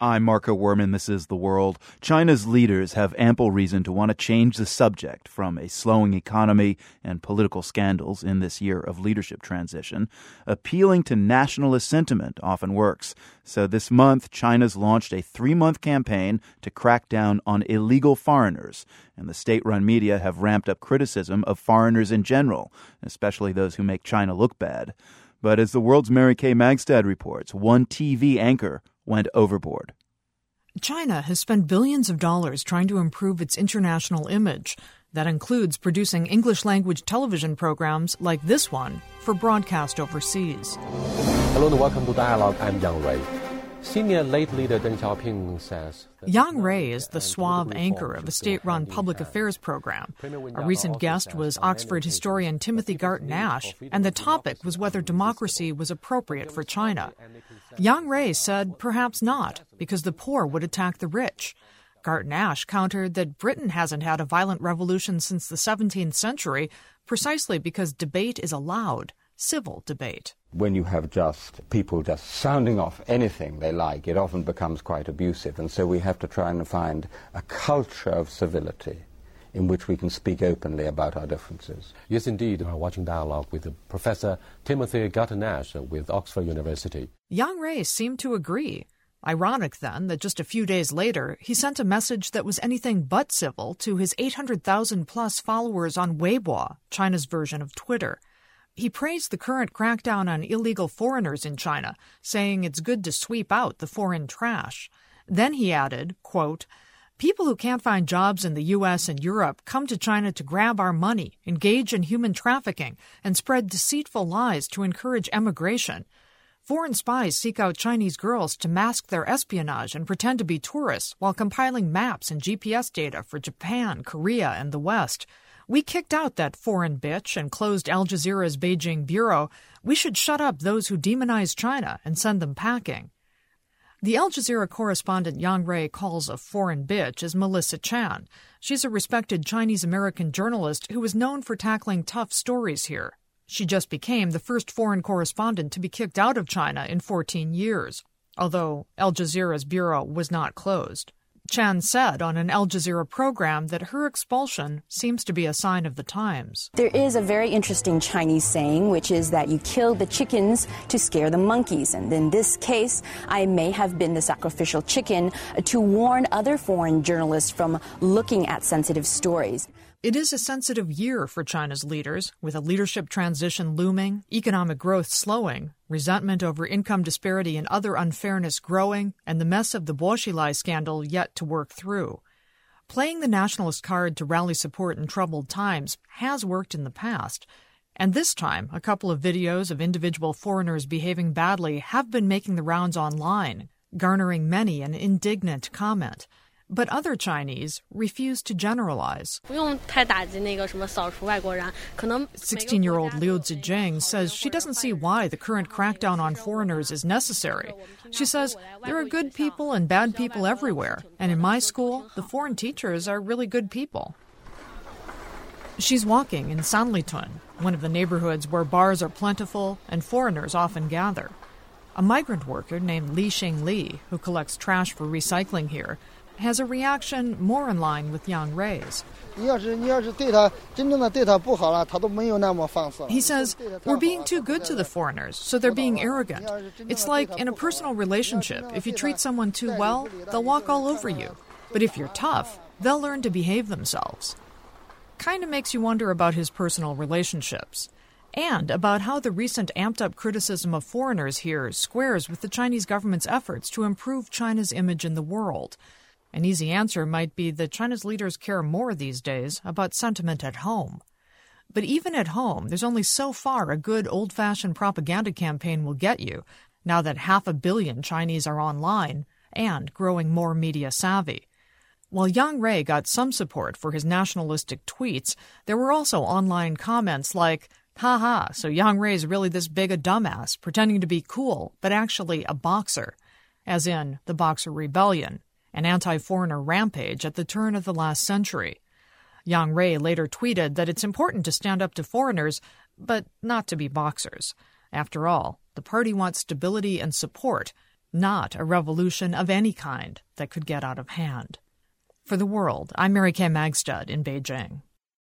I'm Marco Werman. This is The World. China's leaders have ample reason to want to change the subject from a slowing economy and political scandals in this year of leadership transition. Appealing to nationalist sentiment often works. So this month, China's launched a three month campaign to crack down on illegal foreigners. And the state run media have ramped up criticism of foreigners in general, especially those who make China look bad. But as the world's Mary Kay Magistad reports, one TV anchor went overboard. China has spent billions of dollars trying to improve its international image. That includes producing English language television programs like this one for broadcast overseas. Hello and welcome to Dialogue. I'm Yang Rui. Senior late leader Deng Xiaoping says Yang Rui is the suave anchor of a state run public affairs program. A recent guest was Oxford historian Timothy Garton Ash, and the topic was whether democracy was appropriate for China. Yang Rui said perhaps not, because the poor would attack the rich. Garton Ash countered that Britain hasn't had a violent revolution since the 17th century precisely because debate is allowed, civil debate when you have just people just sounding off anything they like, it often becomes quite abusive. And so we have to try and find a culture of civility in which we can speak openly about our differences. Yes, indeed. We're watching dialogue with Professor Timothy Garton Ash with Oxford University. Yang Rui seemed to agree. Ironic, then, that just a few days later, he sent a message that was anything but civil to his 800,000 plus followers on Weibo, China's version of Twitter. He praised the current crackdown on illegal foreigners in China, saying it's good to sweep out the foreign trash. Then he added, quote, People who can't find jobs in the U.S. and Europe come to China to grab our money, engage in human trafficking, and spread deceitful lies to encourage emigration. Foreign spies seek out Chinese girls to mask their espionage and pretend to be tourists while compiling maps and GPS data for Japan, Korea, and the West. We kicked out that foreign bitch and closed Al Jazeera's Beijing bureau. We should shut up those who demonize China and send them packing. The Al Jazeera correspondent Yang Rui calls a foreign bitch is Melissa Chan. She's a respected Chinese American journalist who is known for tackling tough stories here. She just became the first foreign correspondent to be kicked out of China in 14 years, although Al Jazeera's bureau was not closed. Chan said on an Al Jazeera program that her expulsion seems to be a sign of the times. There is a very interesting Chinese saying, which is that you kill the chickens to scare the monkeys. And in this case, I may have been the sacrificial chicken to warn other foreign journalists from looking at sensitive stories. It is a sensitive year for China's leaders, with a leadership transition looming, economic growth slowing, resentment over income disparity and other unfairness growing, and the mess of the Bo Xilai scandal yet to work through. Playing the nationalist card to rally support in troubled times has worked in the past, and this time a couple of videos of individual foreigners behaving badly have been making the rounds online, garnering many an indignant comment. But other Chinese refuse to generalize. 16 year old Liu Zijing says she doesn't see why the current crackdown on foreigners is necessary. She says, There are good people and bad people everywhere, and in my school, the foreign teachers are really good people. She's walking in Sanlitun, one of the neighborhoods where bars are plentiful and foreigners often gather. A migrant worker named Li Xing Li, who collects trash for recycling here, has a reaction more in line with Yang Rui's. He says, We're being too good to the foreigners, so they're being arrogant. It's like in a personal relationship, if you treat someone too well, they'll walk all over you. But if you're tough, they'll learn to behave themselves. Kind of makes you wonder about his personal relationships and about how the recent amped up criticism of foreigners here squares with the Chinese government's efforts to improve China's image in the world. An easy answer might be that China's leaders care more these days about sentiment at home. But even at home, there's only so far a good old fashioned propaganda campaign will get you now that half a billion Chinese are online and growing more media savvy. While Yang Rui got some support for his nationalistic tweets, there were also online comments like, haha, so Yang Rui's really this big a dumbass, pretending to be cool, but actually a boxer, as in the Boxer Rebellion, an anti foreigner rampage at the turn of the last century. Yang Rui later tweeted that it's important to stand up to foreigners, but not to be boxers. After all, the party wants stability and support, not a revolution of any kind that could get out of hand. For the world, I'm Mary Kay Magistad in Beijing.